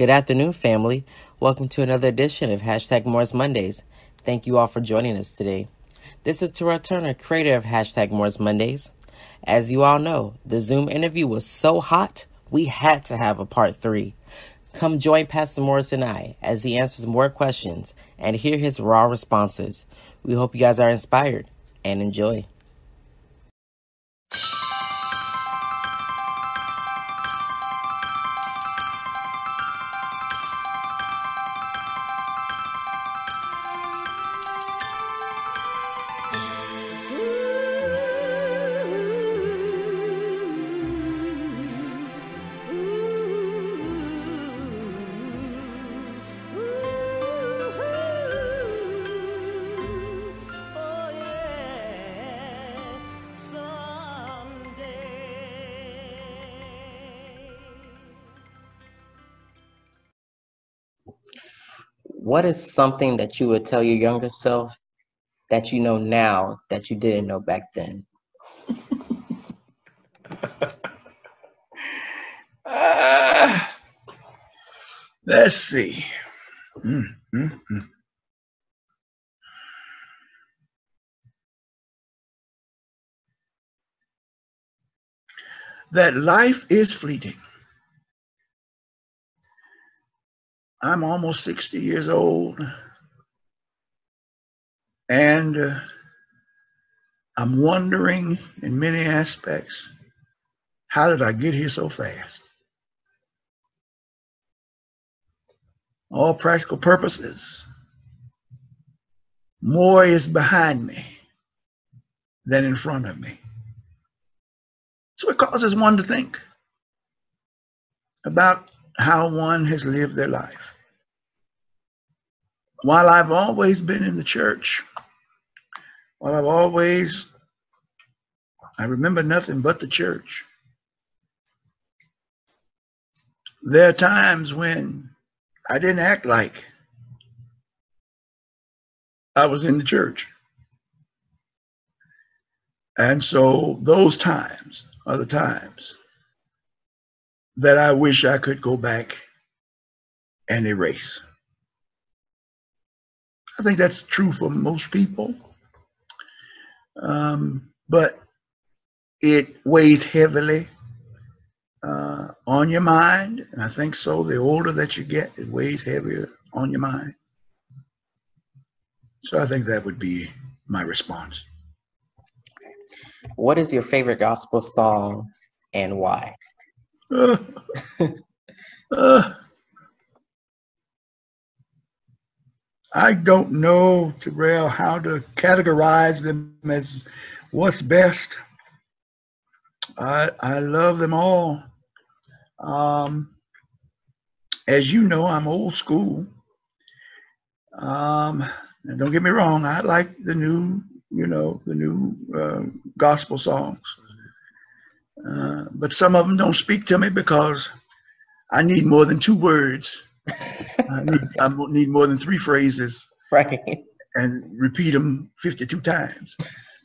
Good afternoon, family. Welcome to another edition of Hashtag Morris Mondays. Thank you all for joining us today. This is Terrell Turner, creator of Hashtag Morris Mondays. As you all know, the Zoom interview was so hot, we had to have a part three. Come join Pastor Morris and I as he answers more questions and hear his raw responses. We hope you guys are inspired and enjoy. What is something that you would tell your younger self that you know now that you didn't know back then? uh, let's see. Mm, mm, mm. That life is fleeting. I'm almost 60 years old. And uh, I'm wondering in many aspects, how did I get here so fast? All practical purposes, more is behind me than in front of me. So it causes one to think about how one has lived their life. While I've always been in the church, while I've always, I remember nothing but the church. There are times when I didn't act like I was in the church. And so those times are the times that I wish I could go back and erase. I think that's true for most people. Um, but it weighs heavily uh, on your mind. And I think so. The older that you get, it weighs heavier on your mind. So I think that would be my response. What is your favorite gospel song and why? I don't know, Terrell, how to categorize them as what's best. I I love them all. Um, as you know, I'm old school. Um, don't get me wrong, I like the new, you know, the new uh, gospel songs. Uh, but some of them don't speak to me because I need more than two words. I, need, I need more than three phrases. Right. And repeat them 52 times.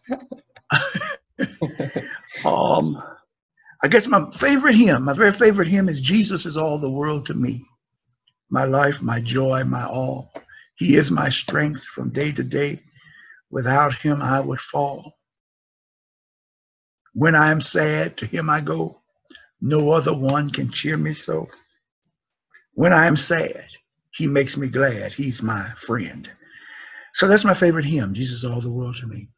um, I guess my favorite hymn, my very favorite hymn is Jesus is all the world to me. My life, my joy, my all. He is my strength from day to day. Without him, I would fall. When I am sad, to him I go. No other one can cheer me so. When I am sad, he makes me glad. He's my friend. So that's my favorite hymn, Jesus All the World to Me.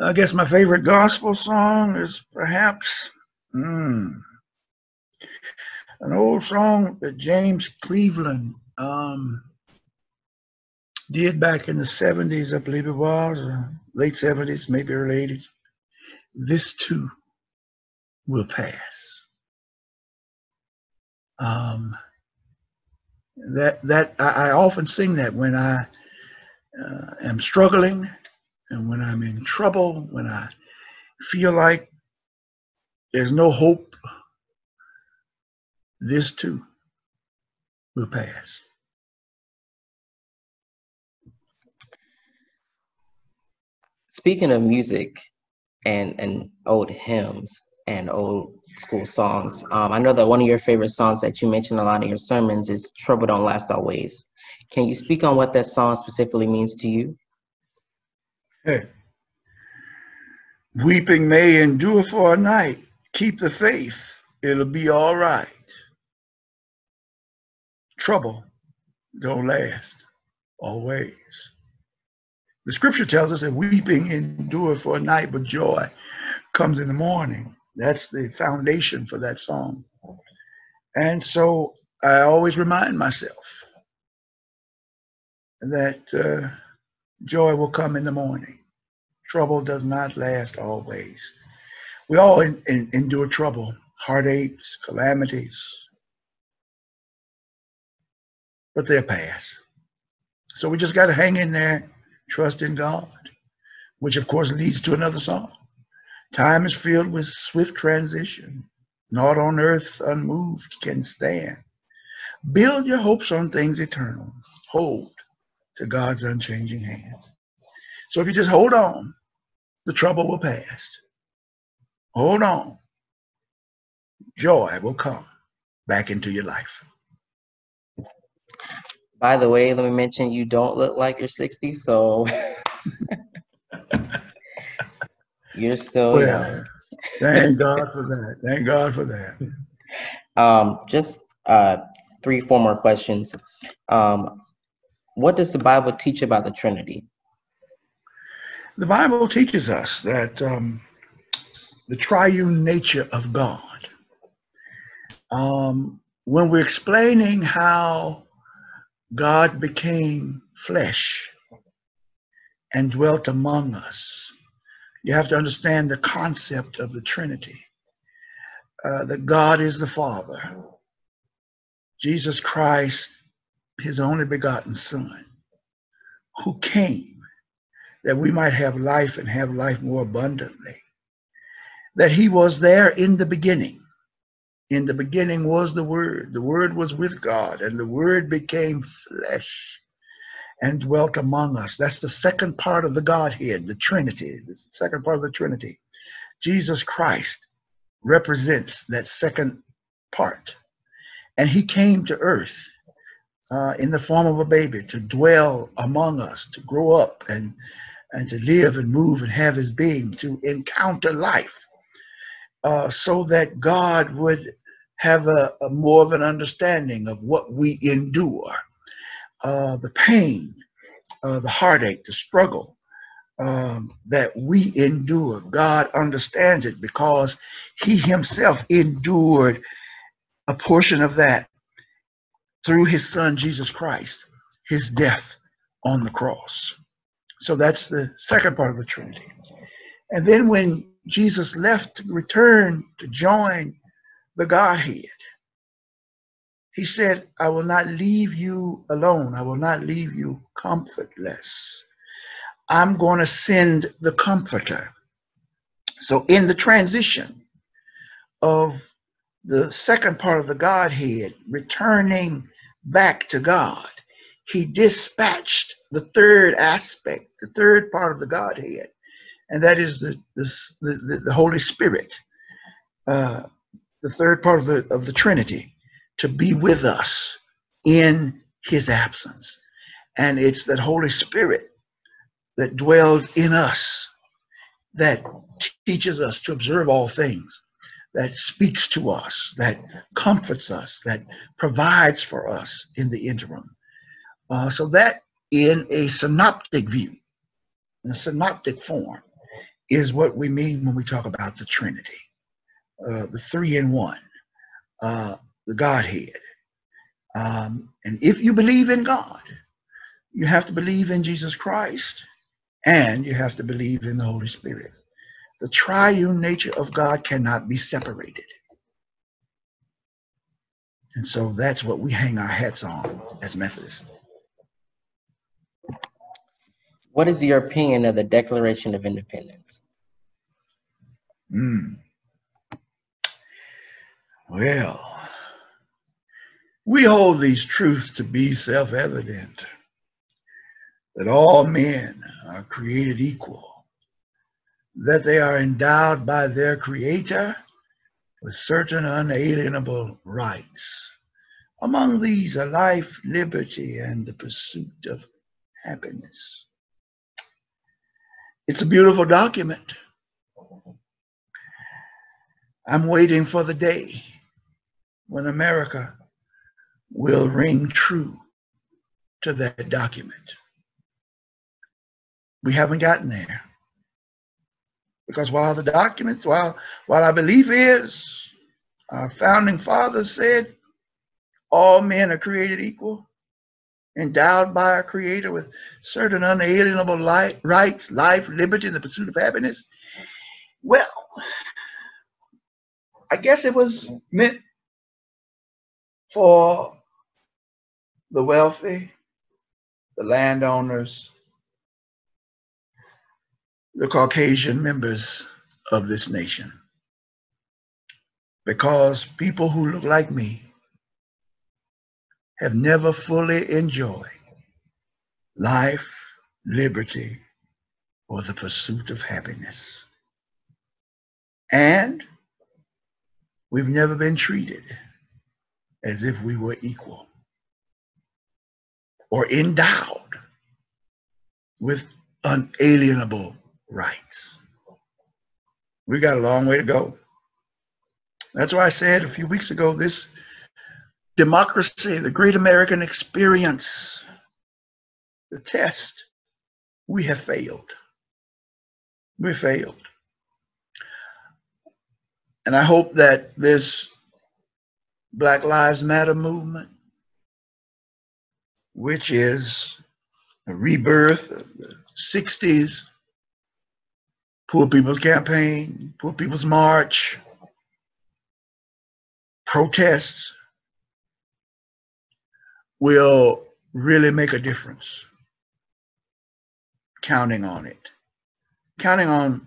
I guess my favorite gospel song is perhaps mm, an old song that James Cleveland um, did back in the 70s, I believe it was, late 70s, maybe early 80s this too will pass. Um, that that I, I, often sing that when I uh, am struggling and when I'm in trouble, when I feel like there's no hope, this too will pass. Speaking of music, and and old hymns and old school songs. Um, I know that one of your favorite songs that you mentioned a lot in your sermons is Trouble Don't Last Always. Can you speak on what that song specifically means to you? Hey. Weeping may endure for a night. Keep the faith. It'll be all right. Trouble don't last always. The scripture tells us that weeping endure for a night, but joy comes in the morning. That's the foundation for that song. And so I always remind myself that uh, joy will come in the morning. Trouble does not last always. We all in, in, endure trouble, heartaches, calamities, but they'll pass. So we just got to hang in there, trust in God, which of course leads to another song. Time is filled with swift transition. Not on earth unmoved can stand. Build your hopes on things eternal. Hold to God's unchanging hands. So if you just hold on, the trouble will pass. Hold on. Joy will come back into your life. By the way, let me mention you don't look like you're 60, so you're still well, young. thank God for that. Thank God for that. Um, just uh, three, four more questions. Um, what does the Bible teach about the Trinity? The Bible teaches us that um, the triune nature of God. Um, when we're explaining how God became flesh and dwelt among us, you have to understand the concept of the Trinity. Uh, that God is the Father, Jesus Christ, his only begotten Son, who came that we might have life and have life more abundantly. That he was there in the beginning. In the beginning was the Word. The Word was with God, and the Word became flesh and dwelt among us. That's the second part of the Godhead, the Trinity, the second part of the Trinity. Jesus Christ represents that second part. And he came to earth uh, in the form of a baby to dwell among us, to grow up and and to live and move and have his being, to encounter life, uh, so that God would have a, a, more of an understanding of what we endure, uh, the pain, uh, the heartache, the struggle um, that we endure. God understands it because he himself endured a portion of that through his son, Jesus Christ, his death on the cross. So that's the second part of the Trinity. And then when Jesus left to return to join the Godhead, he said, I will not leave you alone. I will not leave you comfortless. I'm going to send the comforter. So in the transition of the second part of the Godhead returning back to God, he dispatched the third aspect, the third part of the Godhead, and that is the the, the, the Holy Spirit, uh, the third part of the of the Trinity, to be with us in His absence, and it's that Holy Spirit that dwells in us that teaches us to observe all things, that speaks to us, that comforts us, that provides for us in the interim. Uh, so that in a synoptic view, in a synoptic form, is what we mean when we talk about the Trinity, uh, the three in one, uh, the Godhead. Um, and if you believe in God, you have to believe in Jesus Christ and you have to believe in the Holy Spirit. The triune nature of God cannot be separated. And so that's what we hang our hats on as Methodists. What is your opinion of the Declaration of Independence? Mm. Well, we hold these truths to be self evident that all men are created equal, that they are endowed by their Creator with certain unalienable rights. Among these are life, liberty, and the pursuit of happiness. It's a beautiful document. I'm waiting for the day when America will ring true to that document. We haven't gotten there. Because while the documents, while, while our belief is, our founding fathers said, all men are created equal, endowed by our creator with certain unalienable rights, life, liberty, and the pursuit of happiness. Well, I guess it was meant for the wealthy, the landowners, the Caucasian members of this nation. Because people who look like me have never fully enjoyed life, liberty, or the pursuit of happiness. And we've never been treated as if we were equal or endowed with unalienable rights. We got a long way to go. That's why I said a few weeks ago this democracy, the great American experience, the test, we have failed. We failed. And I hope that this Black Lives Matter movement, which is a rebirth of the 60s Poor People's Campaign, Poor People's March, protests will really make a difference. Counting on it. Counting on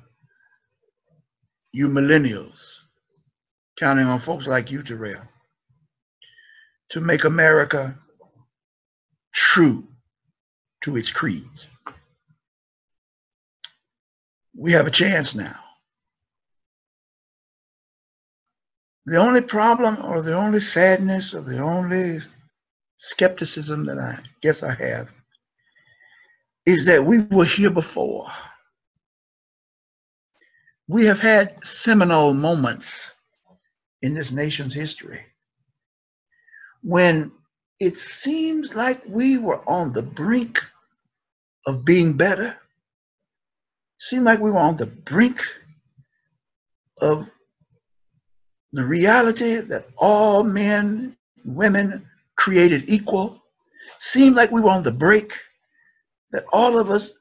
you millennials. Counting on folks like you, Terrell, to make America true to its creeds we have a chance now. The only problem or the only sadness or the only skepticism that I guess I have is that we were here before. We have had seminal moments in this nation's history when it seems like we were on the brink of being better seemed like we were on the brink of the reality that all men, women created equal. Seemed like we were on the break that all of us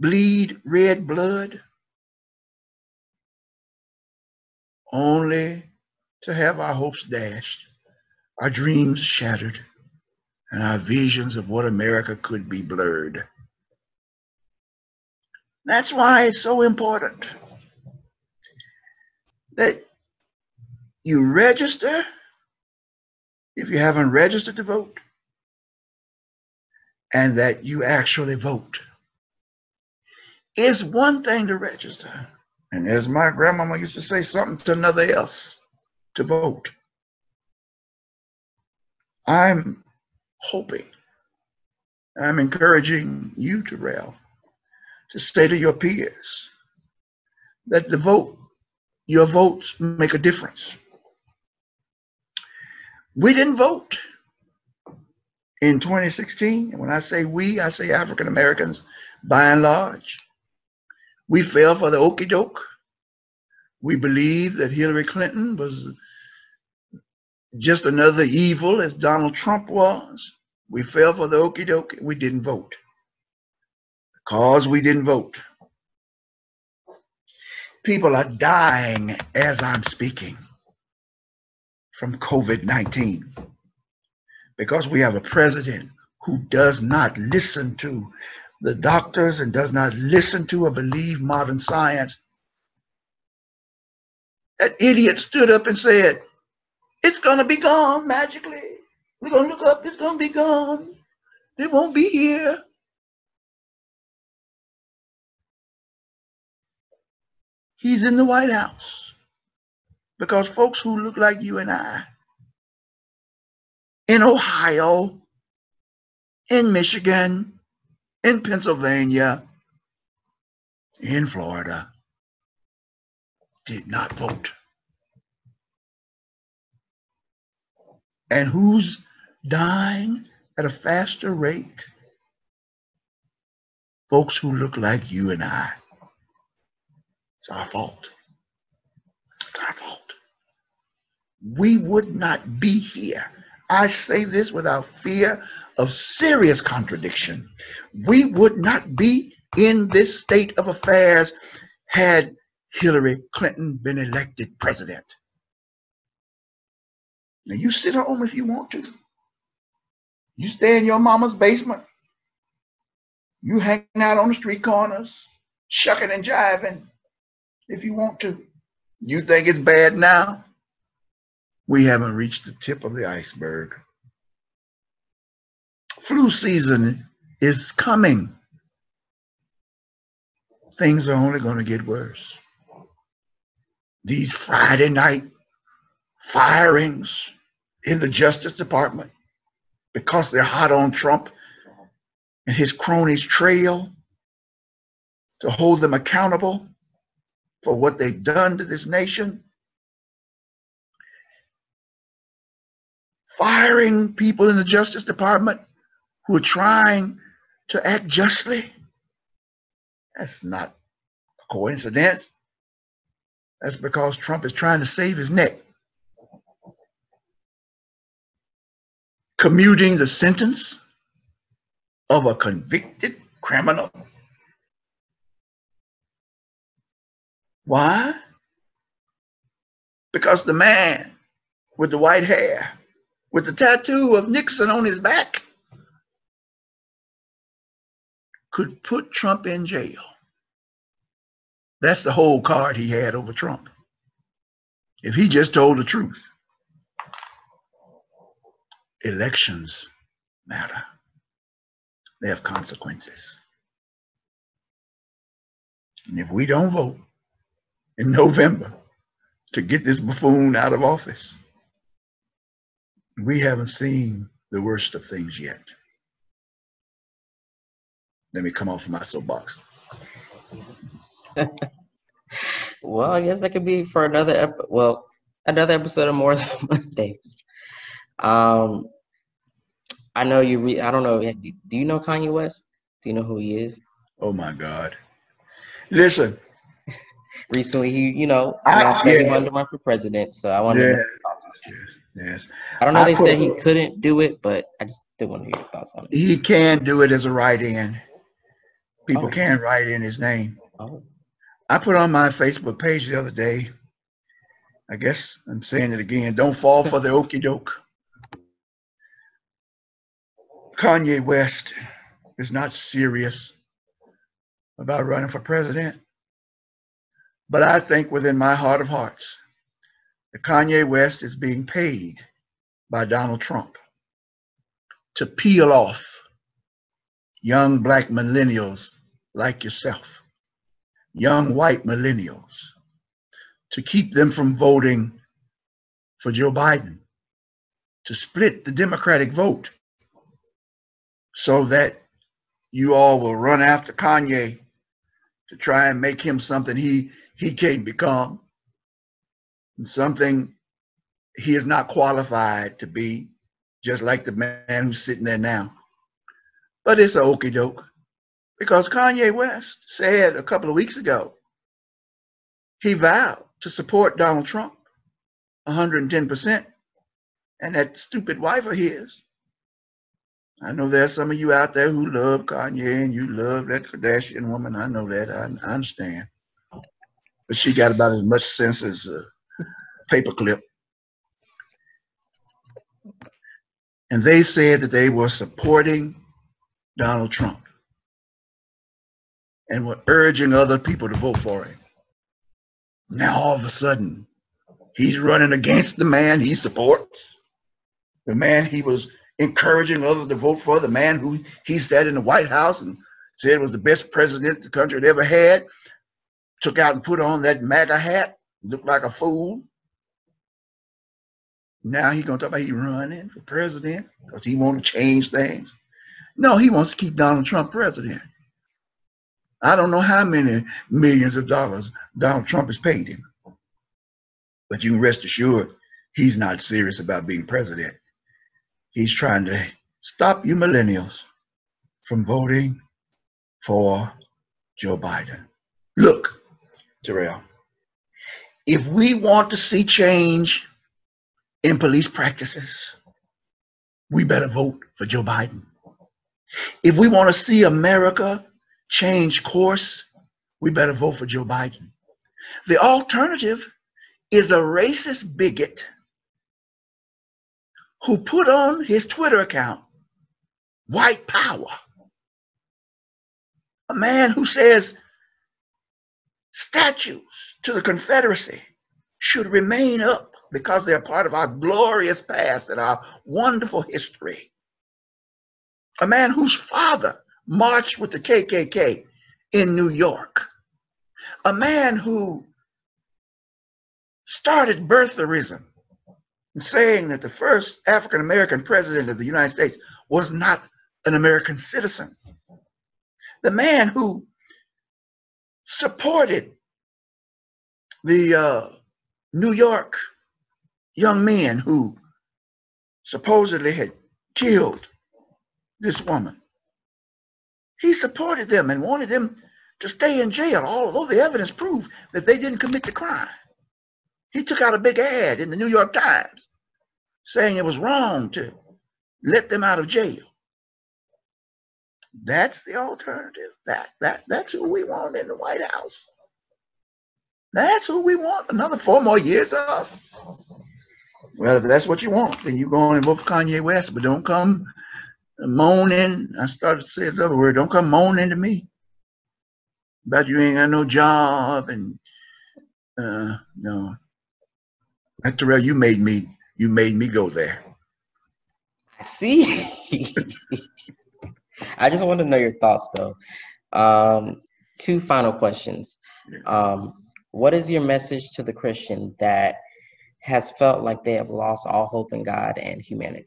bleed red blood only to have our hopes dashed, our dreams shattered, and our visions of what America could be blurred. That's why it's so important that you register if you haven't registered to vote and that you actually vote. It's one thing to register. And as my grandmama used to say, something to another else to vote. I'm hoping, I'm encouraging you Terrell to say to your peers that the vote, your votes make a difference. We didn't vote in 2016. And when I say we, I say African Americans by and large. We fell for the okey doke. We believed that Hillary Clinton was just another evil as Donald Trump was. We fell for the okey doke. We didn't vote because we didn't vote. People are dying as I'm speaking from COVID 19 because we have a president who does not listen to the doctors and does not listen to or believe modern science. That idiot stood up and said, It's to be gone magically. We're to look up, it's to be gone. It won't be here. He's in the White House. Because folks who look like you and I in Ohio, in Michigan, in Pennsylvania, in Florida did not vote. And who's dying at a faster rate? Folks who look like you and I. It's our fault. It's our fault. We would not be here. I say this without fear of serious contradiction. We would not be in this state of affairs had Hillary Clinton been elected president. Now you sit home if you want to. You stay in your mama's basement. You hang out on the street corners, shucking and jiving if you want to. You think it's bad now? We haven't reached the tip of the iceberg. Flu season is coming. Things are only going to get worse. These Friday night firings in the Justice Department because they're hot on Trump and his cronies trail to hold them accountable for what they've done to this nation. Firing people in the Justice Department who are trying to act justly. That's not a coincidence. That's because Trump is trying to save his neck. Commuting the sentence of a convicted criminal. Why? Because the man with the white hair, with the tattoo of Nixon on his back, could put Trump in jail. That's the whole card he had over Trump. If he just told the truth, elections matter, they have consequences. And if we don't vote in November to get this buffoon out of office, we haven't seen the worst of things yet. Let me come off of my soapbox. well, I guess that could be for another ep- well, another episode of Morris Mondays. Um, I know you. Re- I don't know. Do you know Kanye West? Do you know who he is? Oh my God! Listen. Recently, he, you know, announced that he wanted to run for president. So I wanted yeah. to. Yes. I don't know. I they said he couldn't do it, but I just didn't want to hear your thoughts on it. He can do it as a write-in. People oh. can write in his name. Oh. I put on my Facebook page the other day. I guess I'm saying it again. Don't fall for the okey doke. Kanye West is not serious about running for president. But I think within my heart of hearts that Kanye West is being paid by Donald Trump to peel off young black millennials like yourself, young white millennials, to keep them from voting for Joe Biden, to split the Democratic vote so that you all will run after Kanye to try and make him something he he can't become something he is not qualified to be just like the man who's sitting there now. But it's a okey doke because Kanye West said a couple of weeks ago he vowed to support Donald Trump 110%. And that stupid wife of his. I know there's some of you out there who love Kanye and you love that Kardashian woman. I know that. I, I understand. But she got about as much sense as a paperclip. and they said that they were supporting Donald Trump and were urging other people to vote for him. Now all of a sudden, he's running against the man he supports, the man he was encouraging others to vote for, the man who he sat in the White House and said was the best president the country had ever had, took out and put on that MAGA hat, looked like a fool, Now he's gonna talk about he running for president because he want to change things. No, he wants to keep Donald Trump president. I don't know how many millions of dollars Donald Trump has paid him. But you can rest assured he's not serious about being president. He's trying to stop you millennials from voting for Joe Biden. Look, Terrell, if we want to see change in police practices, we better vote for Joe Biden. If we want to see America change course, we better vote for Joe Biden. The alternative is a racist bigot who put on his Twitter account white power. A man who says statues to the Confederacy should remain up because they're part of our glorious past and our wonderful history. A man whose father marched with the KKK in New York. A man who started birtherism, saying that the first African American president of the United States was not an American citizen. The man who supported the uh, New York young men who supposedly had killed this woman. He supported them and wanted them to stay in jail, although the evidence proved that they didn't commit the crime. He took out a big ad in the New York Times saying it was wrong to let them out of jail. That's the alternative. That that that's who we want in the White House. That's who we want. Another four more years of. Well, if that's what you want, then you go on and vote for Kanye West, but don't come moaning. I started to say another word. Don't come moaning to me about you ain't got no job and uh no. Terrell, you made me you made me go there. I see. I just want to know your thoughts though. Um, two final questions. Um, what is your message to the Christian that has felt like they have lost all hope in God and humanity?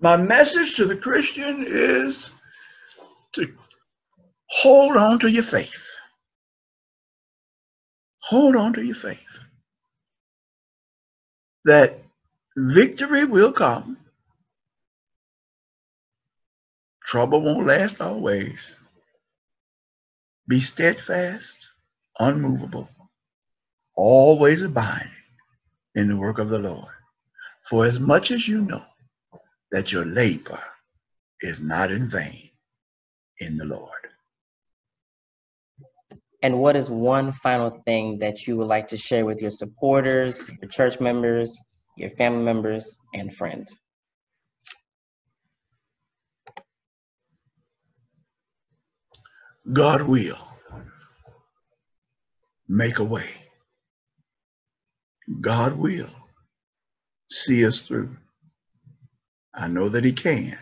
My message to the Christian is to hold on to your faith. Hold on to your faith that victory will come. Trouble won't last always. Be steadfast, unmovable, always abiding in the work of the Lord. For as much as you know that your labor is not in vain in the Lord. And what is one final thing that you would like to share with your supporters, your church members, your family members, and friends? God will make a way. God will see us through. I know that He can.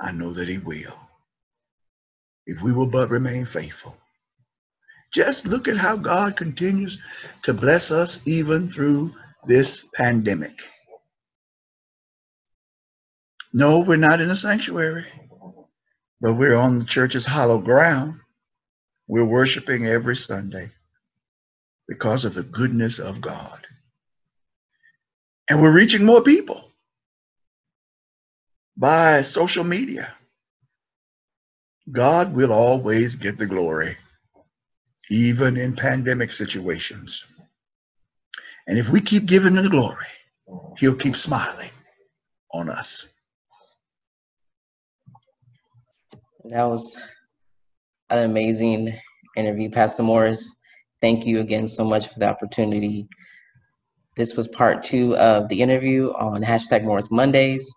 I know that He will. If we will but remain faithful. Just look at how God continues to bless us even through this pandemic. No, we're not in a sanctuary, but we're on the church's hollow ground. We're worshiping every Sunday because of the goodness of God. And we're reaching more people by social media. God will always get the glory even in pandemic situations. And if we keep giving him the glory, he'll keep smiling on us. That was an amazing interview, Pastor Morris. Thank you again so much for the opportunity. This was part two of the interview on hashtag Morris Mondays.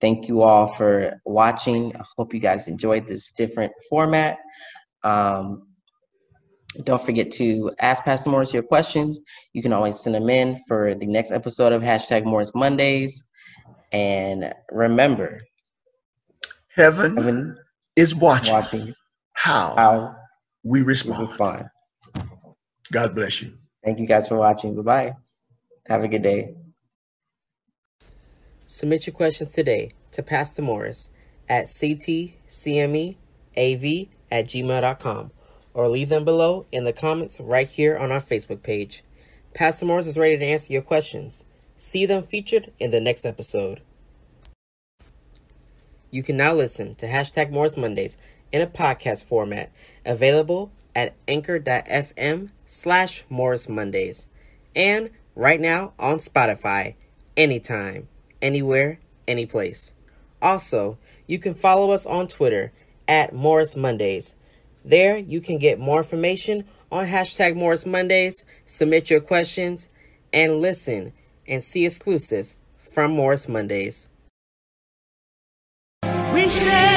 Thank you all for watching. I hope you guys enjoyed this different format. Um, don't forget to ask Pastor Morris your questions. You can always send them in for the next episode of hashtag Morris Mondays. And remember, heaven, heaven is watching, watching how, how we respond. respond. God bless you. Thank you guys for watching. Bye bye. Have a good day. Submit your questions today to Pastor Morris at ctcmeav at gmail.com or leave them below in the comments right here on our Facebook page. Pastor Morris is ready to answer your questions. See them featured in the next episode. You can now listen to hashtag Morris Mondays in a podcast format, available at anchor.fm slash Morris Mondays, and right now on Spotify, anytime, anywhere, anyplace. Also, you can follow us on Twitter at Morris Mondays. There, you can get more information on hashtag Morris Mondays, submit your questions, and listen and see exclusives from Morris Mondays. We.